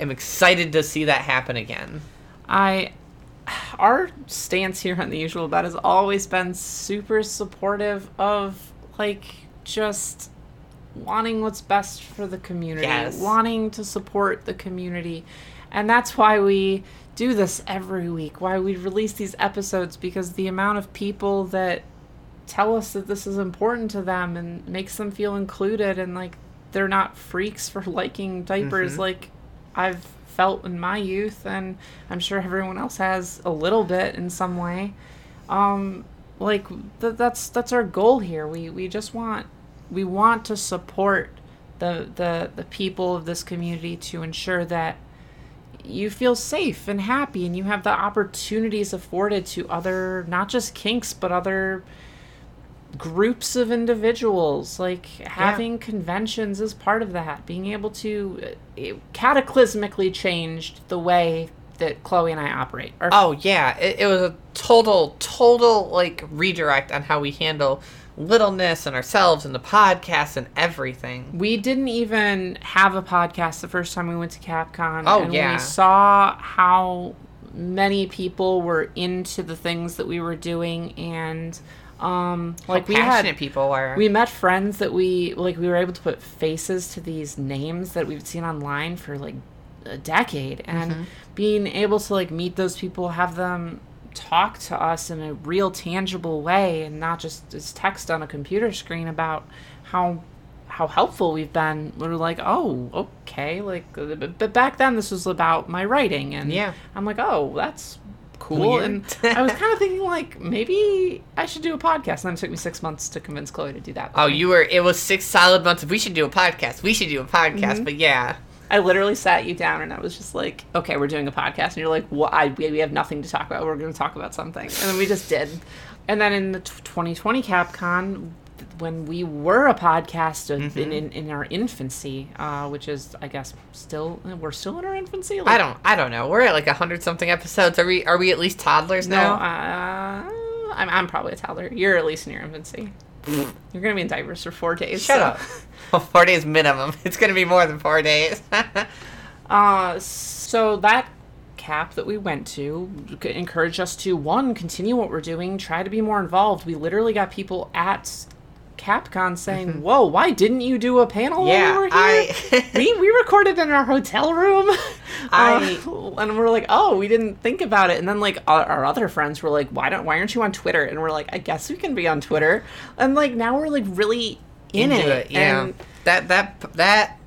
am excited to see that happen again. I our stance here on the usual bet has always been super supportive of like just wanting what's best for the community, Yes. wanting to support the community. And that's why we do this every week, why we release these episodes because the amount of people that tell us that this is important to them and makes them feel included and like they're not freaks for liking diapers mm-hmm. like I've felt in my youth and I'm sure everyone else has a little bit in some way. Um like th- that's that's our goal here. We we just want we want to support the the the people of this community to ensure that you feel safe and happy and you have the opportunities afforded to other not just kinks but other groups of individuals like having conventions is part of that being able to uh, it cataclysmically changed the way that chloe and i operate Our Oh yeah, it, it was a total, total like redirect on how we handle littleness and ourselves and the podcast and everything. we didn't even have a podcast the first time we went to CapCon Oh, and yeah. we saw how many people were into the things that we were doing and um like we had people are. we met friends that we like we were able to put faces to these names that we've seen online for like a decade and Mm-hmm. being able to like meet those people have them talk to us in a real tangible way and not just as text on a computer screen about how how helpful we've been we're like oh okay like but but back then this was about my writing and Yeah. i'm like oh that's cool Weird. and i was kind of thinking like maybe i should do a podcast and then it took me six months to convince chloe to do that Oh, you were. It was six solid months. of We should do a podcast. We should do a podcast. Mm-hmm. But yeah, I literally sat you down and I was just like, okay, we're doing a podcast. And you're like, well, I, we we have nothing to talk about. We're going to talk about something. And then we just did. And then in the t- 2020 CapCon, when we were a podcast Mm-hmm. in, in in our infancy, uh, which is I guess still we're still in our infancy. I don't I don't know. We're at like a hundred something episodes. Are we are we at least toddlers No, now? uh, I'm, I'm probably a toddler. You're at least in your infancy. You're gonna be in diapers for four days. Shut so- up. Well, four days minimum. It's gonna be more than four days. Uh, so that cap that we went to encouraged us to one continue what we're doing, try to be more involved. We literally got people at CapCon saying, "Whoa, why didn't you do a panel Mm-hmm. Yeah, we were here?" I- we we recorded in our hotel room. I- Uh, and we're like, "Oh, we didn't think about it." And then like our, our other friends were like, "Why don't why aren't you on Twitter?" And we're like, "I guess we can be on Twitter." And like now we're like really in Into it. Yeah. And that that that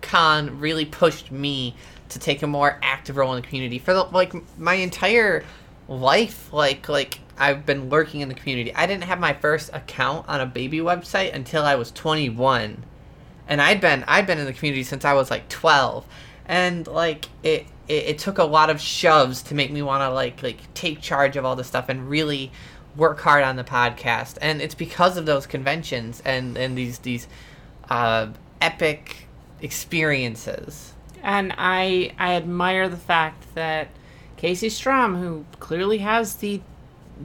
con really pushed me to take a more active role in the community for the, like my entire life like like I've been lurking in the community. I didn't have my first account on a baby website until I was 21. And I'd been I'd been in the community since I was like 12. And like it it, it took a lot of shoves to make me want to like like take charge of all this stuff and really work hard on the podcast. And it's because of those conventions and and these these uh, epic experiences. and I I admire the fact that Casey Strom, who clearly has the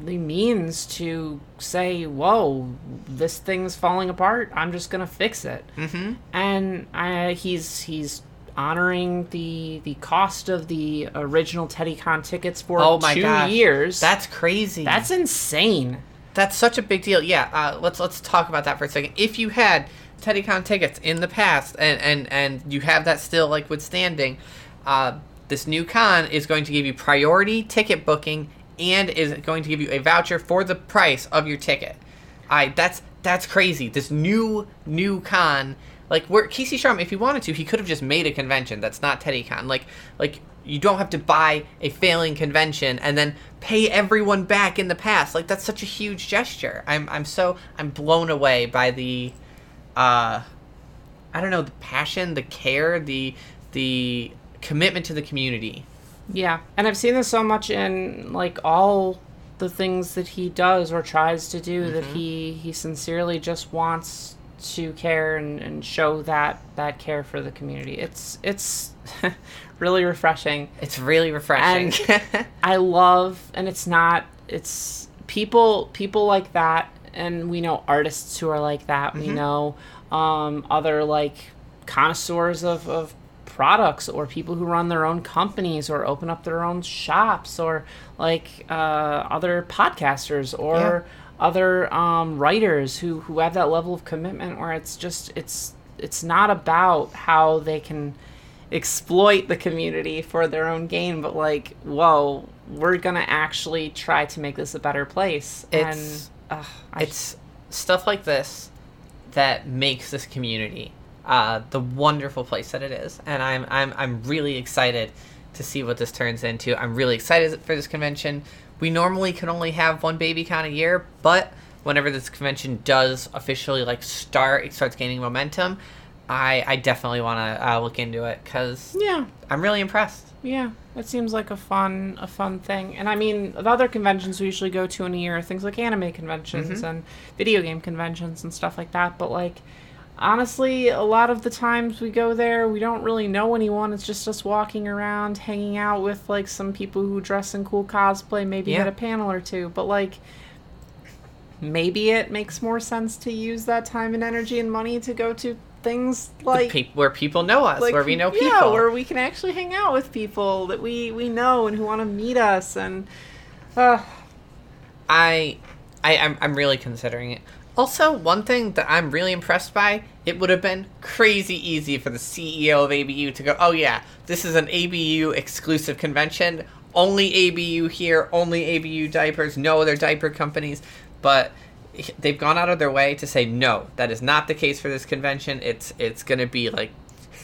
the means to say, "Whoa, this thing's falling apart. I'm just gonna fix it," Mm-hmm. and I, he's he's honoring the the cost of the original TeddyCon tickets for Oh my two gosh, years. That's crazy. that's insane. That's such a big deal. Yeah, uh, let's let's talk about that for a second. If you had TeddyCon tickets in the past, and and and you have that still like withstanding, uh, this new con is going to give you priority ticket booking and is going to give you a voucher for the price of your ticket. I that's that's crazy. This new new con, like where Casey Strom, if he wanted to, he could have just made a convention that's not TeddyCon. Like like you don't have to buy a failing convention and then pay everyone back in the past. Like that's such a huge gesture. I'm I'm so I'm blown away by the uh I don't know, the passion, the care, the the commitment to the community. Yeah, and I've seen this so much in like all the things that he does or tries to do that he he sincerely just wants to care and, and show that that care for the community. It's it's really refreshing. It's really refreshing. I love and it's not it's people people like that and we know artists who are like that. We know um, other like connoisseurs of, of products or people who run their own companies or open up their own shops or like uh, other podcasters or other um, writers who, who have that level of commitment where it's just it's it's not about how they can exploit the community for their own gain, but like, whoa, we're gonna actually try to make this a better place. It's- and uh, it's stuff like this that makes this community uh, the wonderful place that it is, and I'm I'm I'm really excited to see what this turns into. I'm really excited for this convention. We normally can only have one baby con a year, but whenever this convention does officially like start, it starts gaining momentum. I I definitely want to uh, look into it because yeah, I'm really impressed. yeah, that seems like a fun a fun thing. And I mean, the other conventions we usually go to in a year are things like anime conventions and video game conventions and stuff like that. But like. Honestly, a lot of the times we go there, we don't really know anyone. It's just us walking around, hanging out with like some people who dress in cool cosplay, maybe Yeah. hit a panel or two. But like, maybe it makes more sense to use that time and energy and money to go to things like Pe- where people know us, like where we know people. yeah, where we can actually hang out with people that we we know and who want to meet us and uh, I, I, I'm, I'm really considering it. Also, one thing that I'm really impressed by, it would have been crazy easy for the CEO of ABU to go, oh yeah, this is an ABU exclusive convention, only ABU here, only ABU diapers, no other diaper companies. But they've gone out of their way to say no, that is not the case for this convention. It's it's gonna be like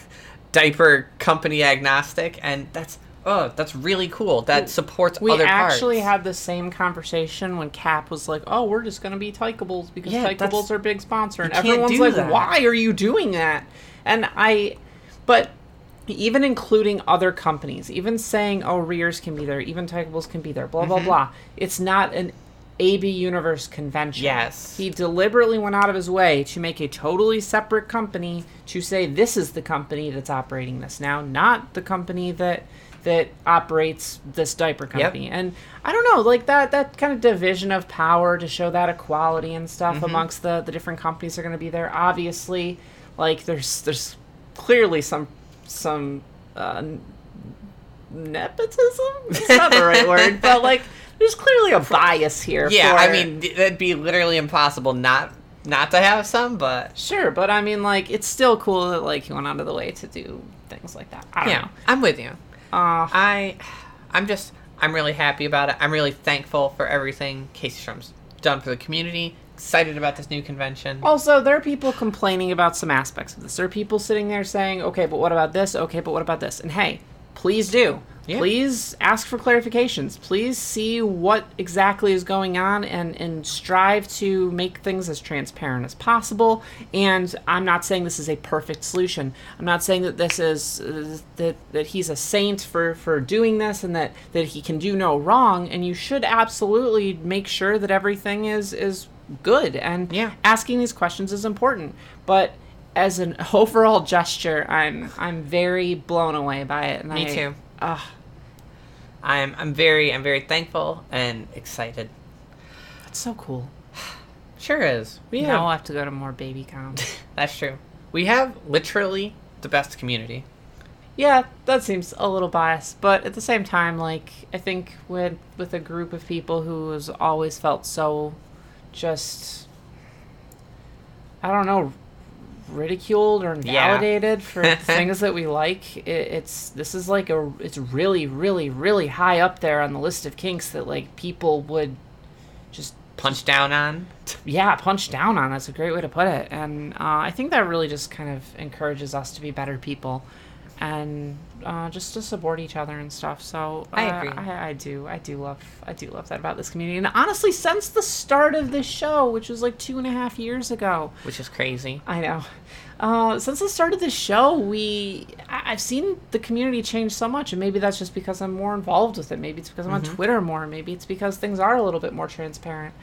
diaper company agnostic, and that's oh, that's really cool. That supports other companies. we other actually parts. had the same conversation when Cap was like, "Oh, we're just gonna be Tykables because Yeah, Tykables are a big sponsor," and everyone's like, that. "Why are you doing that?" And I, but even including other companies, even saying, "Oh, Rearz can be there, even Tykables can be there," blah Mm-hmm. blah blah. It's not an AB Universe convention. Yes. He deliberately went out of his way to make a totally separate company to say this is the company that's operating this now, not the company that that operates this diaper company. And I don't know, like that that kind of division of power to show that equality and stuff Mm-hmm. amongst the the different companies that are going to be there. Obviously, like there's there's clearly some some uh, nepotism. It's not the right word, but like there's clearly a bias here. Yeah, for- I mean th- that'd be literally impossible not not to have some, but sure, but I mean, like it's still cool that like he went out of the way to do things like that. I don't yeah, know. I'm with you. Uh, I, I'm just, I'm really happy about it. I'm really thankful for everything Casey Strom's done for the community. Excited about this new convention. Also, there are people complaining about some aspects of this. There are people sitting there saying, okay, but what about this? Okay, but what about this? And hey, please do. Yeah. Please ask for clarifications. Please see what exactly is going on and, and strive to make things as transparent as possible. And I'm not saying this is a perfect solution. I'm not saying that this is uh, that that he's a saint for, for doing this and that, that he can do no wrong. And you should absolutely make sure that everything is is good. And Yeah. asking these questions is important. But as an overall gesture, I'm I'm very blown away by it. And Me I- too. Ugh. I'm, I'm very, I'm very thankful and excited. That's so cool. Sure is. We Now have, I'll have to go to more baby cons. that's true. We have literally the best community. yeah, that seems a little biased, but at the same time, like I think with with a group of people who has always felt so just I don't know ridiculed or Yeah. invalidated for things that we like it, it's this is like a it's really really really high up there on the list of kinks that like people would just Punch down on. yeah, punch down on. That's a great way to put it. And uh, I think that really just kind of encourages us to be better people and uh, just to support each other and stuff. So uh, I agree. I, I do. I do love. I do love that about this community. And honestly, since the start of this show, which was like two and a half years ago, Which is crazy. I know. Uh, since the start of the show, we I- I've seen the community change so much, and maybe that's just because I'm more involved with it. Maybe it's because I'm on Twitter more. Maybe it's because things are a little bit more transparent,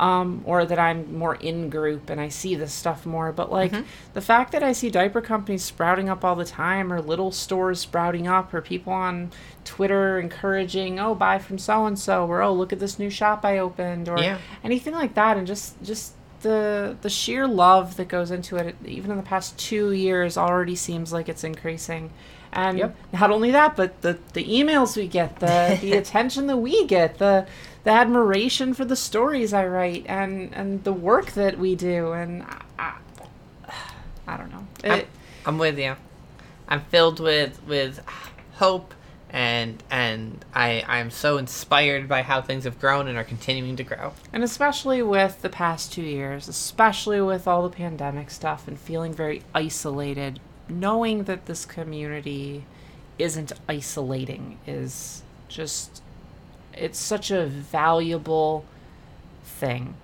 um, or that I'm more in group and I see this stuff more. But like the fact that I see diaper companies sprouting up all the time, or little stores sprouting up, or people on Twitter encouraging, "Oh, buy from so and so," or "Oh, look at this new shop I opened," or Yeah. anything like that, and just just the the sheer love that goes into it, even in the past two years, already seems like it's increasing. And Yep. not only that, but the the emails we get, the the attention that we get, the the admiration for the stories I write, and and the work that we do, and I, I, I don't know. I'm, It, I'm with you. I'm filled with with hope and and I I'm so inspired by how things have grown and are continuing to grow. And especially with the past two years, especially with all the pandemic stuff and feeling very isolated, knowing that this community isn't isolating is just, it's such a valuable thing.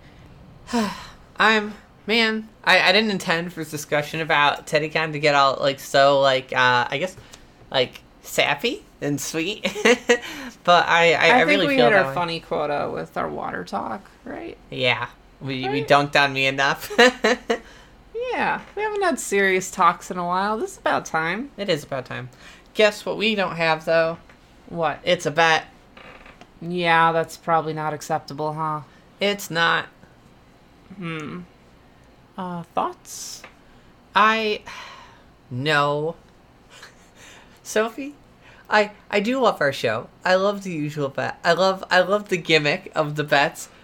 I'm man. I, I didn't intend for this discussion about Teddy TeddyCon to get all like so like uh I guess like sappy and sweet, but I I, I, I, think really we feel hit that our way. funny quota with our water talk, right? Yeah, we we dunked on me enough. Yeah, we haven't had serious talks in a while. This is about time. it is about time. Guess what we don't have though? What? It's a bet. Yeah, that's probably not acceptable, huh? It's not. Uh, thoughts? I no. Sophie, I I do love our show. I love the usual bet. I love I love the gimmick of the bets.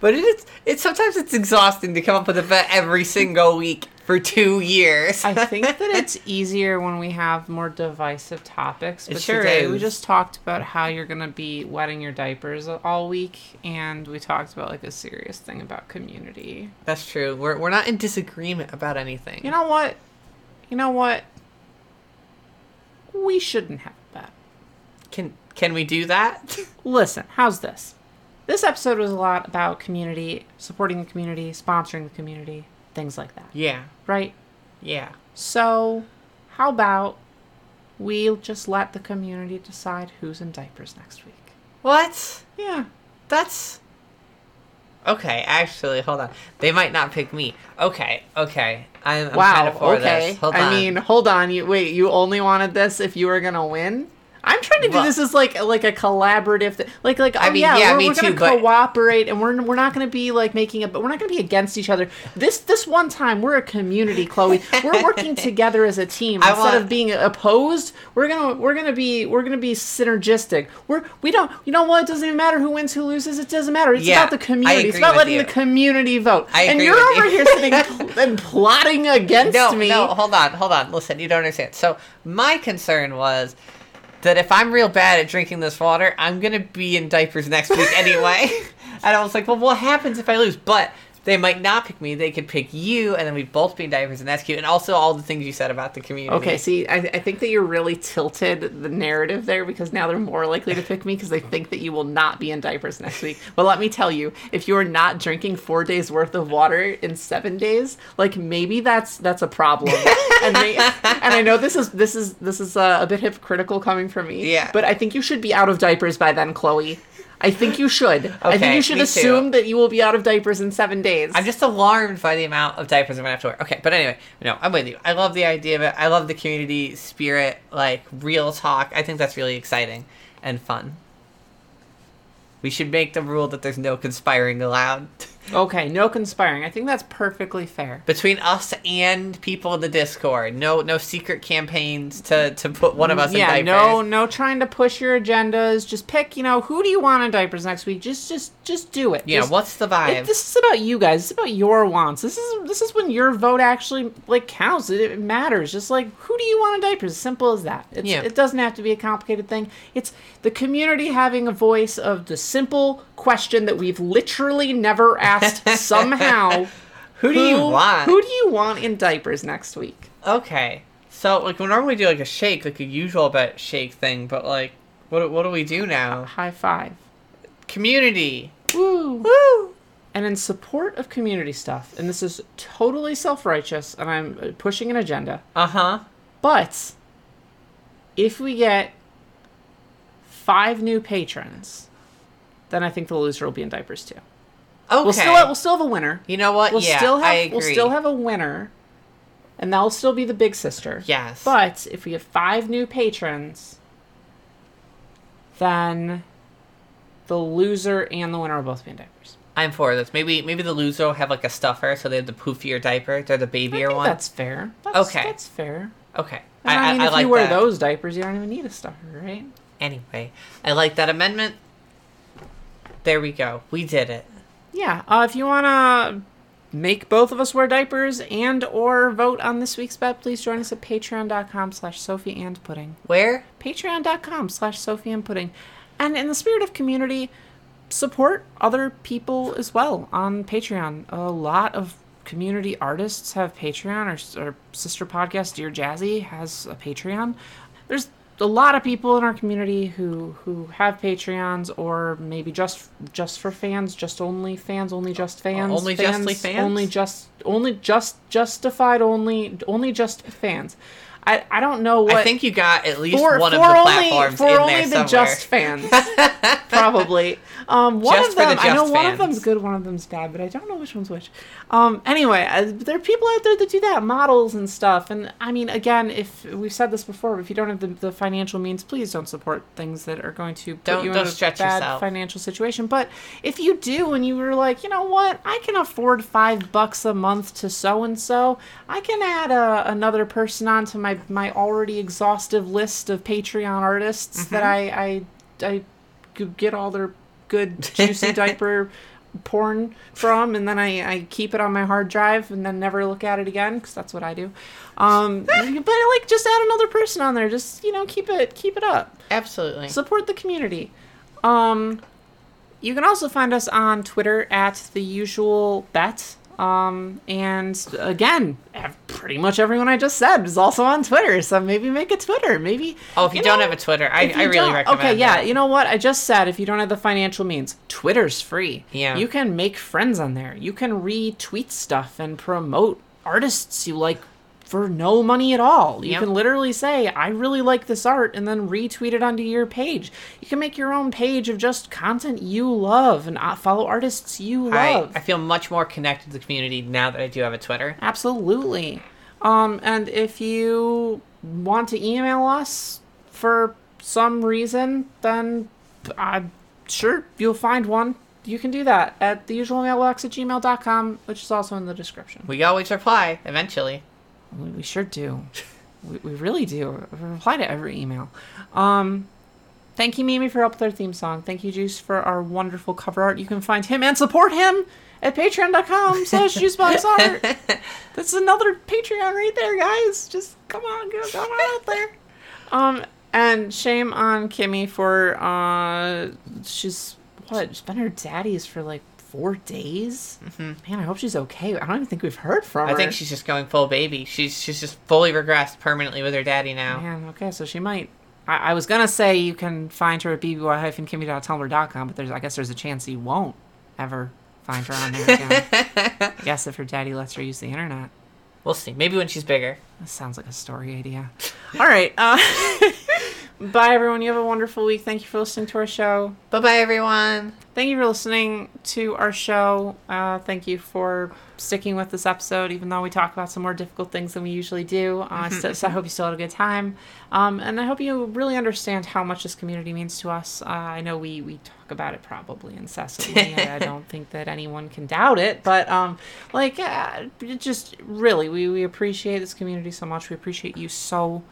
But it is it's sometimes it's exhausting to come up with a bet every single week for two years. I think that it's easier when we have more divisive topics. It But sure today we just talked about how you're gonna be wetting your diapers all week, and we talked about like a serious thing about community. That's true. We're we're not in disagreement about anything. You know what? You know what? We shouldn't have that. can can we do that? Listen, how's this? This episode was a lot about community, supporting the community, sponsoring the community, things like that, yeah. right? Yeah. So, how about we just let the community decide who's in diapers next week? What? Yeah. That's Okay, actually, hold on. They might not pick me. Okay, okay. I'm, I'm Wow. kind of for okay. this. Hold I on. mean, hold on. You wait. You only wanted this if you were gonna win. I'm trying to do Well- this as like like a collaborative, th- like like I oh mean, yeah, yeah, we're, me we're gonna but- cooperate, and we're we're not gonna be like making it, but we're not gonna be against each other. This this one time, we're a community, Chloe. We're working together as a team I instead want- of being opposed. We're gonna we're gonna be we're gonna be synergistic. We're we don't you know what? It doesn't even matter who wins, who loses. It doesn't matter. It's Yeah, about the community. It's about letting you. the community vote. I and you're over you. here sitting and plotting against no, me. no, hold on, hold on. Listen, you don't understand. So my concern was that if I'm real bad at drinking this water, I'm gonna be in diapers next week anyway. and I was like, well, what happens if I lose? But they might not pick me. They could pick you, and then we'd both be in diapers, and that's cute. And also all the things you said about the community. Okay, see, I, I think that you're really tilted the narrative there because now they're more likely to pick me because they think that you will not be in diapers next week. But let me tell you, if you are not drinking four days worth of water in seven days, like maybe that's that's a problem. and may, and I know this is this is this is uh, a bit hypocritical coming from me. Yeah. But I think you should be out of diapers by then, Chloe. I think you should. I think you should me too. assume that you will be out of diapers in seven days. I'm just alarmed by the amount of diapers I'm gonna have to wear. Okay, but anyway, no, I'm with you. I love the idea of it. I love the community spirit, like real talk. I think that's really exciting and fun. We should make the rule that there's no conspiring allowed okay. No conspiring. I think that's perfectly fair. between us and people in the Discord. No, no secret campaigns to to put one of us yeah, in diapers. no, no trying to push your agendas. Just pick, you know, who do you want in diapers next week? Just, just, just do it. Yeah, Just- what's the vibe? it- this is about you guys. This is about your wants. This is this is when your vote actually like counts. It, it matters. Just like who do you want in diapers? Simple as that. It's, Yeah. It doesn't have to be a complicated thing. It's the community having a voice of the simple question that we've literally never asked somehow. who do you want? Who do you want in diapers next week? Okay, so like we normally do like a shake, like a usual bet shake thing, but like, what what do we do now? High five. Community. Woo! Woo! And in support of community stuff, and this is totally self righteous, and I'm pushing an agenda, Uh huh. but if we get five new patrons, then I think the loser will be in diapers too. Okay. We'll still have, we'll still have a winner. you know what? We'll yeah, still have I agree. we'll still have a winner, and that'll still be the big sister. Yes. But if we have five new patrons, then the loser and the winner will both be in diapers. I'm for this. Maybe maybe the loser will have like a stuffer, so they have the poofier diaper. They're the I babier one. that's fair. That's, Okay. that's fair. Okay. And I, mean, if like you wear that. those diapers, you don't even need a stuffer, right? Anyway, I like that amendment. There we go. We did it. Yeah. Uh, if you want to make both of us wear diapers and or vote on this week's bet, please join us at patreon.com slash Sophie and Pudding. Where? Patreon.com slash Sophie and Pudding. And in the spirit of community, support other people as well on Patreon. A lot of community artists have Patreon. Our, our sister podcast, Dear Jazzy, has a Patreon. There's a lot of people in our community who who have Patreons or maybe just just for fans, just only fans, only just uh, fans, Only justly fans? only just only just justified only only just fans. I, I don't know what I think you got at least for, one for of the only, platforms for in only there the somewhere. just fans probably um one Just of for the them i know just one of them's good one of them's bad but i don't know which one's which um anyway uh, there are people out there that do that models and stuff and i mean again if we've said this before if you don't have the, the financial means please don't support things that are going to put Don't- you don't in a stretch bad yourself. financial situation but if you do and you were like you know what i can afford five bucks a month to so and so i can add a, another person onto my my already exhaustive list of patreon artists that i i i could get all their good juicy diaper porn from and then I, I keep it on my hard drive and then never look at it again because that's what i do um but like just add another person on there just you know keep it keep it up Absolutely. support the community. Um, you can also find us on Twitter at the usual bet. Um, and again, pretty much everyone I just said is also on Twitter. So maybe make a Twitter. Maybe. oh, if you, don't know, have a Twitter, I, I really recommend. Okay, yeah. that. You know what? I just said if you don't have the financial means, Twitter's free. Yeah. You can make friends on there. You can retweet stuff and promote artists you like for no money at all. You Yep. can literally say, I really like this art, and then retweet it onto your page. You can make your own page of just content you love and uh, follow artists you I, love. I feel much more connected to the community now that I do have a Twitter. Absolutely. Um, and if you want to email us for some reason, then I'm sure you'll find one. You can do that at the usual mailbox at gmail.com, which is also in the description. We always reply eventually. We, sure do. We, we really do. We reply to every email. Um, thank you, Mimi, for help with our theme song. Thank you, Juice, for our wonderful cover art. You can find him and support him at patreon.com slash juiceboxart. That's another Patreon right there, guys. Just come on, go, come on out there. Um, and shame on Kimmy for uh, she's what? She's been her daddy's for like four days. Man, I hope she's okay. I don't even think we've heard from her. I think she's just going full baby. She's she's just fully regressed permanently with her daddy now. Man, okay, so she might. I, I was gonna say you can find her at bby-kimmy.tumblr.com, but there's I guess there's a chance you won't ever find her on there again. I guess if her daddy lets her use the internet. We'll see. Maybe when she's bigger. That sounds like a story idea. All right. Uh, bye, everyone. You have a wonderful week. Thank you for listening to our show. Bye bye, everyone. Thank you for listening to our show. Uh, thank you for sticking with this episode, even though we talk about some more difficult things than we usually do. Uh, so, so I hope you still had a good time. Um, and I hope you really understand how much this community means to us. Uh, I know we, we talk about it probably incessantly. I, I don't think that anyone can doubt it. But, um, like, uh, just really, we, we appreciate this community so much. We appreciate you so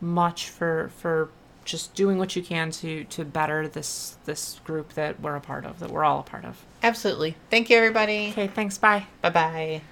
much for for just doing what you can to to better this this group that we're a part of that we're all a part of Absolutely. Thank you, everybody. okay thanks bye Bye bye.